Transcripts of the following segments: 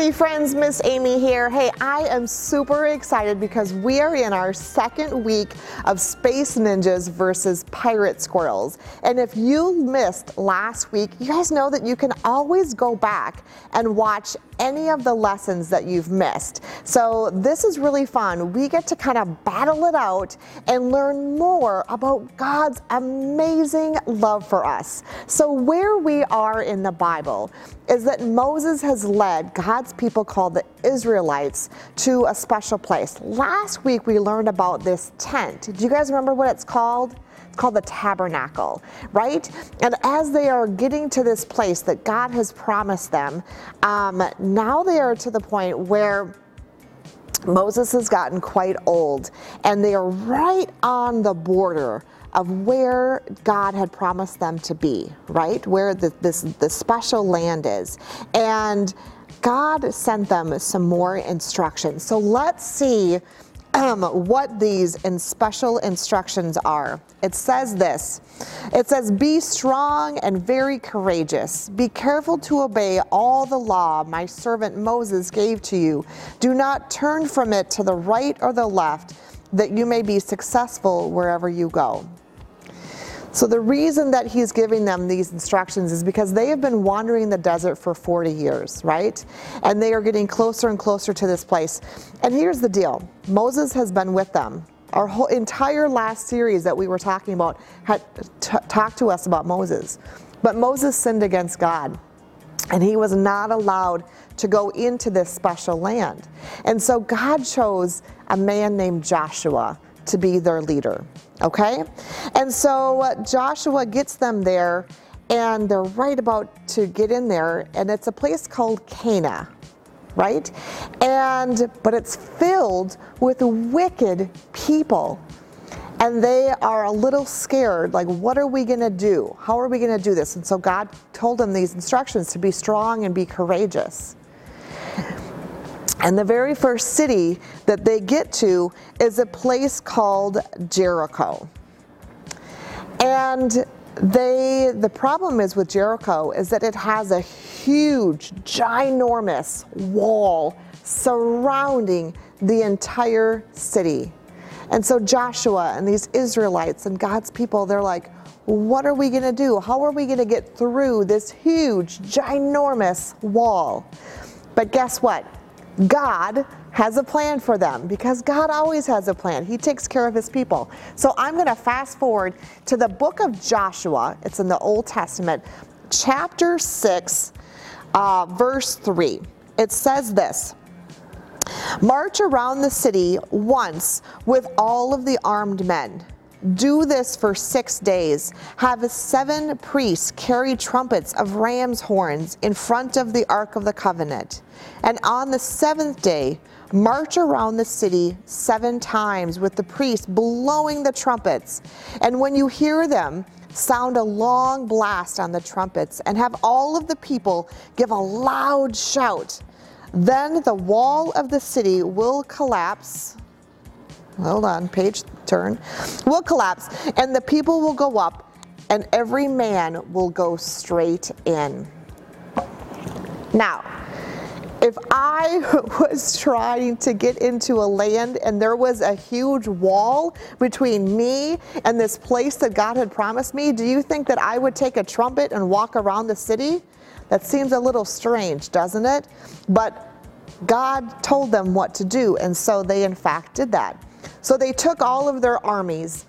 Friends, Miss Amy here. Hey, I am super excited because we are in our second week of Space Ninjas versus Pirate Squirrels. And if you missed last week, you guys know that you can always go back and watch any of the lessons that you've missed. So this is really fun. We get to kind of battle it out and learn more about God's amazing love for us. So where we are in the Bible is that Moses has led God's people called the Israelites to a special place. Last week we learned about this tent. Do you guys remember what it's called? It's called the tabernacle, right? And as they are getting to this place that God has promised them, um, now they are to the point where Moses has gotten quite old and they are right on the border of where God had promised them to be, right? Where the, this the special land is. And God sent them some more instructions. So let's see um, what these in special instructions are. It says this it says, Be strong and very courageous. Be careful to obey all the law my servant Moses gave to you. Do not turn from it to the right or the left, that you may be successful wherever you go. So the reason that he's giving them these instructions is because they have been wandering the desert for 40 years, right? And they are getting closer and closer to this place. And here's the deal. Moses has been with them. Our whole entire last series that we were talking about had t- talked to us about Moses. But Moses sinned against God. And he was not allowed to go into this special land. And so God chose a man named Joshua to be their leader. Okay? And so uh, Joshua gets them there, and they're right about to get in there, and it's a place called Canaan, right? And but it's filled with wicked people. And they are a little scared, like, what are we gonna do? How are we gonna do this? And so God told them these instructions to be strong and be courageous. And the very first city that they get to is a place called Jericho. And they the problem is with Jericho is that it has a huge ginormous wall surrounding the entire city. And so Joshua and these Israelites and God's people they're like what are we going to do? How are we going to get through this huge ginormous wall? But guess what? God has a plan for them because God always has a plan. He takes care of his people. So I'm going to fast forward to the book of Joshua. It's in the Old Testament, chapter 6, uh, verse 3. It says this March around the city once with all of the armed men. Do this for six days. Have seven priests carry trumpets of ram's horns in front of the Ark of the Covenant. And on the seventh day, march around the city seven times with the priests blowing the trumpets. And when you hear them, sound a long blast on the trumpets and have all of the people give a loud shout. Then the wall of the city will collapse hold on, page turn, will collapse, and the people will go up, and every man will go straight in. Now, if I was trying to get into a land and there was a huge wall between me and this place that God had promised me, do you think that I would take a trumpet and walk around the city? That seems a little strange, doesn't it? But God told them what to do, and so they in fact did that. So they took all of their armies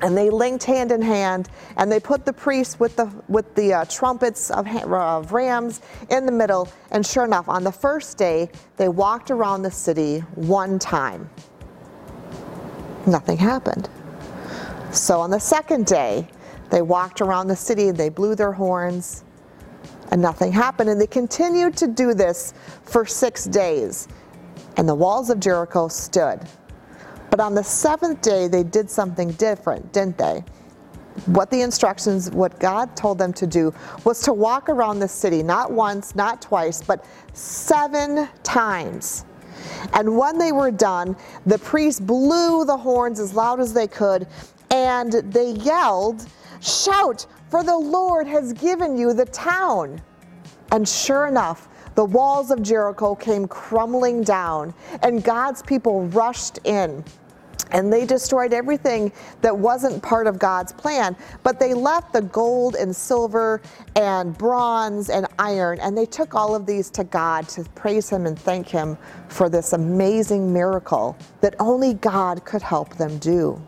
and they linked hand in hand and they put the priests with the with the uh, trumpets of, of rams in the middle and sure enough on the first day they walked around the city one time. Nothing happened. So on the second day they walked around the city and they blew their horns and nothing happened. And they continued to do this for 6 days. And the walls of Jericho stood but on the seventh day, they did something different, didn't they? What the instructions, what God told them to do was to walk around the city, not once, not twice, but seven times. And when they were done, the priests blew the horns as loud as they could, and they yelled, Shout, for the Lord has given you the town. And sure enough, the walls of Jericho came crumbling down, and God's people rushed in. And they destroyed everything that wasn't part of God's plan, but they left the gold and silver and bronze and iron, and they took all of these to God to praise Him and thank Him for this amazing miracle that only God could help them do.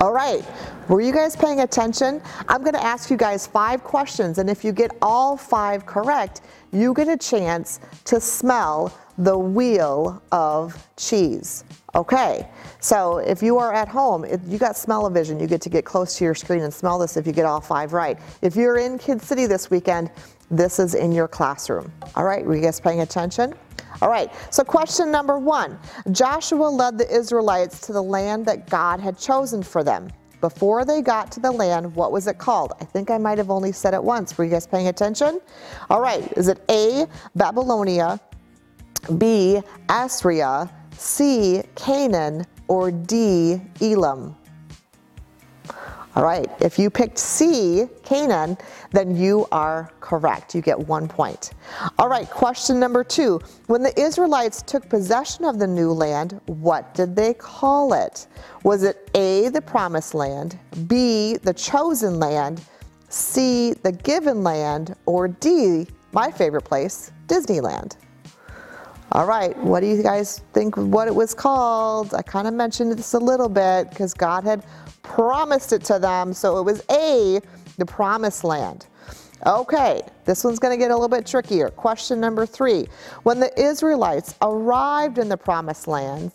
All right, were you guys paying attention? I'm to ask you guys five questions, and if you get all five correct, you get a chance to smell the wheel of cheese. Okay, so if you are at home, if you got smell-o-vision, you get to get close to your screen and smell this if you get all five right. If you're in Kid City this weekend, this is in your classroom. All right, were you guys paying attention? All right, so question number one Joshua led the Israelites to the land that God had chosen for them. Before they got to the land, what was it called? I think I might have only said it once. Were you guys paying attention? All right, is it A, Babylonia, B, Assyria, C, Canaan, or D, Elam? All right, if you picked C, Canaan, then you are correct. You get one point. All right, question number two. When the Israelites took possession of the new land, what did they call it? Was it A, the promised land, B, the chosen land, C, the given land, or D, my favorite place, Disneyland? All right, what do you guys think what it was called? I kind of mentioned this a little bit because God had promised it to them. So it was A, the promised land. Okay, this one's going to get a little bit trickier. Question number three. When the Israelites arrived in the promised land,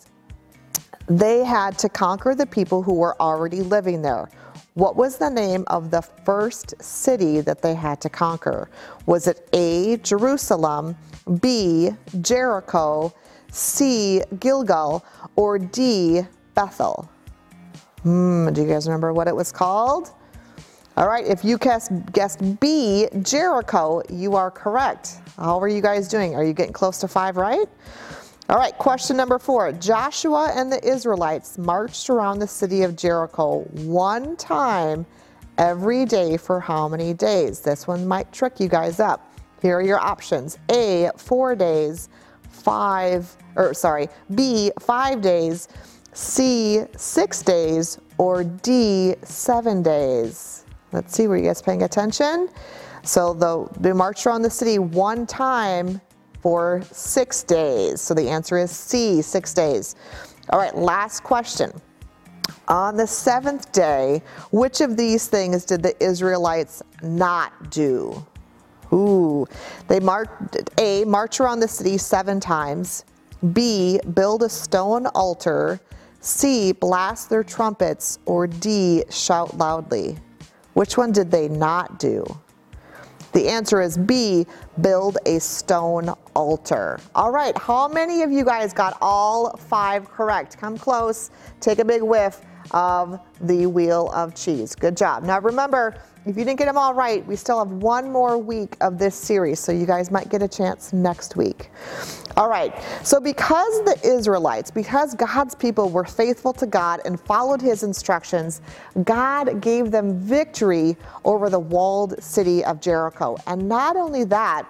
they had to conquer the people who were already living there. What was the name of the first city that they had to conquer? Was it A, Jerusalem, B, Jericho, C, Gilgal, or D, Bethel? Hmm, do you guys remember what it was called? All right, if you guessed, guessed B, Jericho, you are correct. How are you guys doing? Are you getting close to five right? All right, question number four. Joshua and the Israelites marched around the city of Jericho one time every day for how many days? This one might trick you guys up. Here are your options. A, four days, five, or sorry, B, five days, C, six days, or D, seven days? Let's see, were you guys paying attention? So the, they marched around the city one time for six days. So the answer is C, six days. All right, last question. On the seventh day, which of these things did the Israelites not do? Ooh, they marched, A, march around the city seven times. B, build a stone altar. C, blast their trumpets, or D, shout loudly? Which one did they not do? The answer is B, build a stone altar. All right, how many of you guys got all five correct? Come close, take a big whiff of the wheel of cheese. Good job. Now remember, if you didn't get them all right, we still have one more week of this series, so you guys might get a chance next week. All right, so because the Israelites, because God's people were faithful to God and followed his instructions, God gave them victory over the walled city of Jericho. And not only that,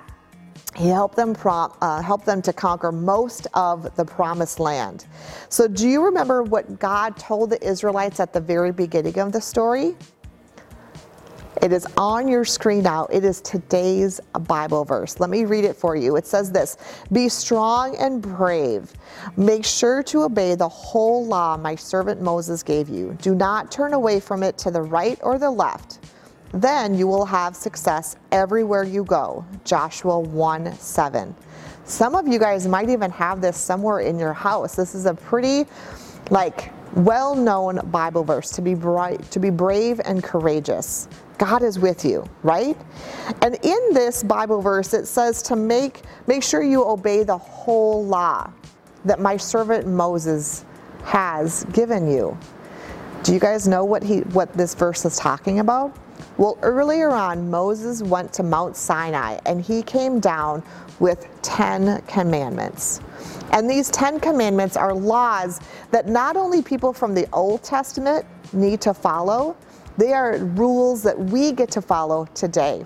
he helped them uh, help them to conquer most of the promised land. So, do you remember what God told the Israelites at the very beginning of the story? It is on your screen now. It is today's Bible verse. Let me read it for you. It says this Be strong and brave. Make sure to obey the whole law my servant Moses gave you. Do not turn away from it to the right or the left. Then you will have success everywhere you go. Joshua 1 7. Some of you guys might even have this somewhere in your house. This is a pretty, like, well-known Bible verse to be bright, to be brave and courageous. God is with you, right? And in this Bible verse, it says to make make sure you obey the whole law that my servant Moses has given you. Do you guys know what he what this verse is talking about? Well, earlier on, Moses went to Mount Sinai and he came down with 10 commandments. And these 10 commandments are laws that not only people from the Old Testament need to follow, they are rules that we get to follow today.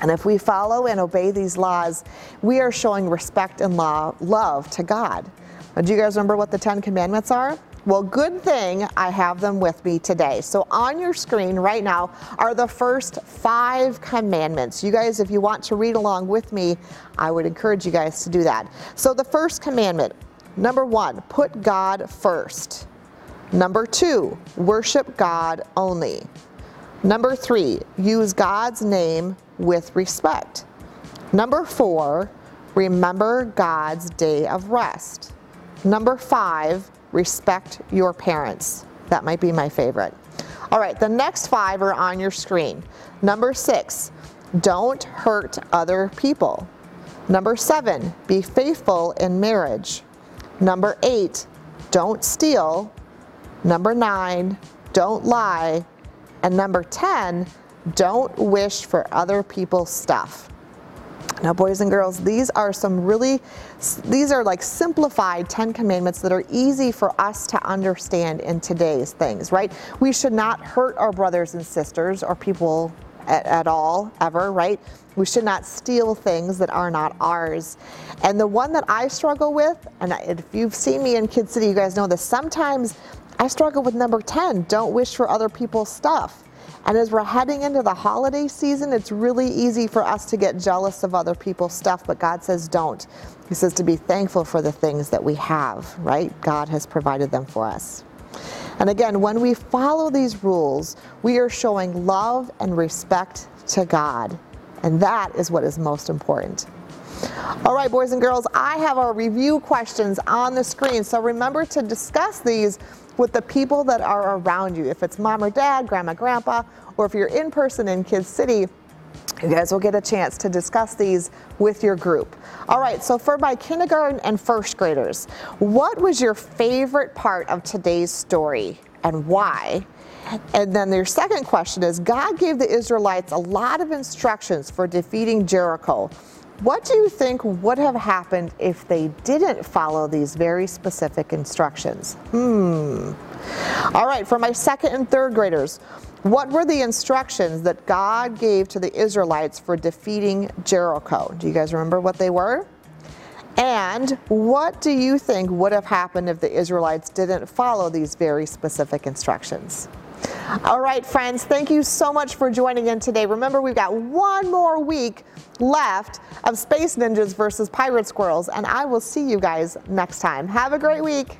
And if we follow and obey these laws, we are showing respect and love to God. Do you guys remember what the Ten Commandments are? Well, good thing I have them with me today. So, on your screen right now are the first five commandments. You guys, if you want to read along with me, I would encourage you guys to do that. So, the first commandment number one, put God first. Number two, worship God only. Number three, use God's name with respect. Number four, remember God's day of rest. Number five, respect your parents. That might be my favorite. All right, the next five are on your screen. Number six, don't hurt other people. Number seven, be faithful in marriage. Number eight, don't steal. Number nine, don't lie. And number 10, don't wish for other people's stuff. Now, boys and girls, these are some really, these are like simplified 10 commandments that are easy for us to understand in today's things, right? We should not hurt our brothers and sisters or people at, at, all, ever, right? We should not steal things that are not ours. And the one that I struggle with, and if you've seen me in Kid City, you guys know this, sometimes I struggle with number 10, don't wish for other people's stuff. And as we're heading into the holiday season, it's really easy for us to get jealous of other people's stuff, but God says don't. He says to be thankful for the things that we have, right? God has provided them for us. And again, when we follow these rules, we are showing love and respect to God. And that is what is most important. All right, boys and girls, I have our review questions on the screen. So remember to discuss these with the people that are around you. If it's mom or dad, grandma, grandpa, or if you're in person in Kids City, you guys will get a chance to discuss these with your group. All right, so for my kindergarten and first graders, what was your favorite part of today's story and why? And then their second question is God gave the Israelites a lot of instructions for defeating Jericho. What do you think would have happened if they didn't follow these very specific instructions? Hmm. All right, for my second and third graders, what were the instructions that God gave to the Israelites for defeating Jericho? Do you guys remember what they were? And what do you think would have happened if the Israelites didn't follow these very specific instructions? All right, friends, thank you so much for joining in today. Remember, we've got one more week left of Space Ninjas versus Pirate Squirrels, and I will see you guys next time. Have a great week.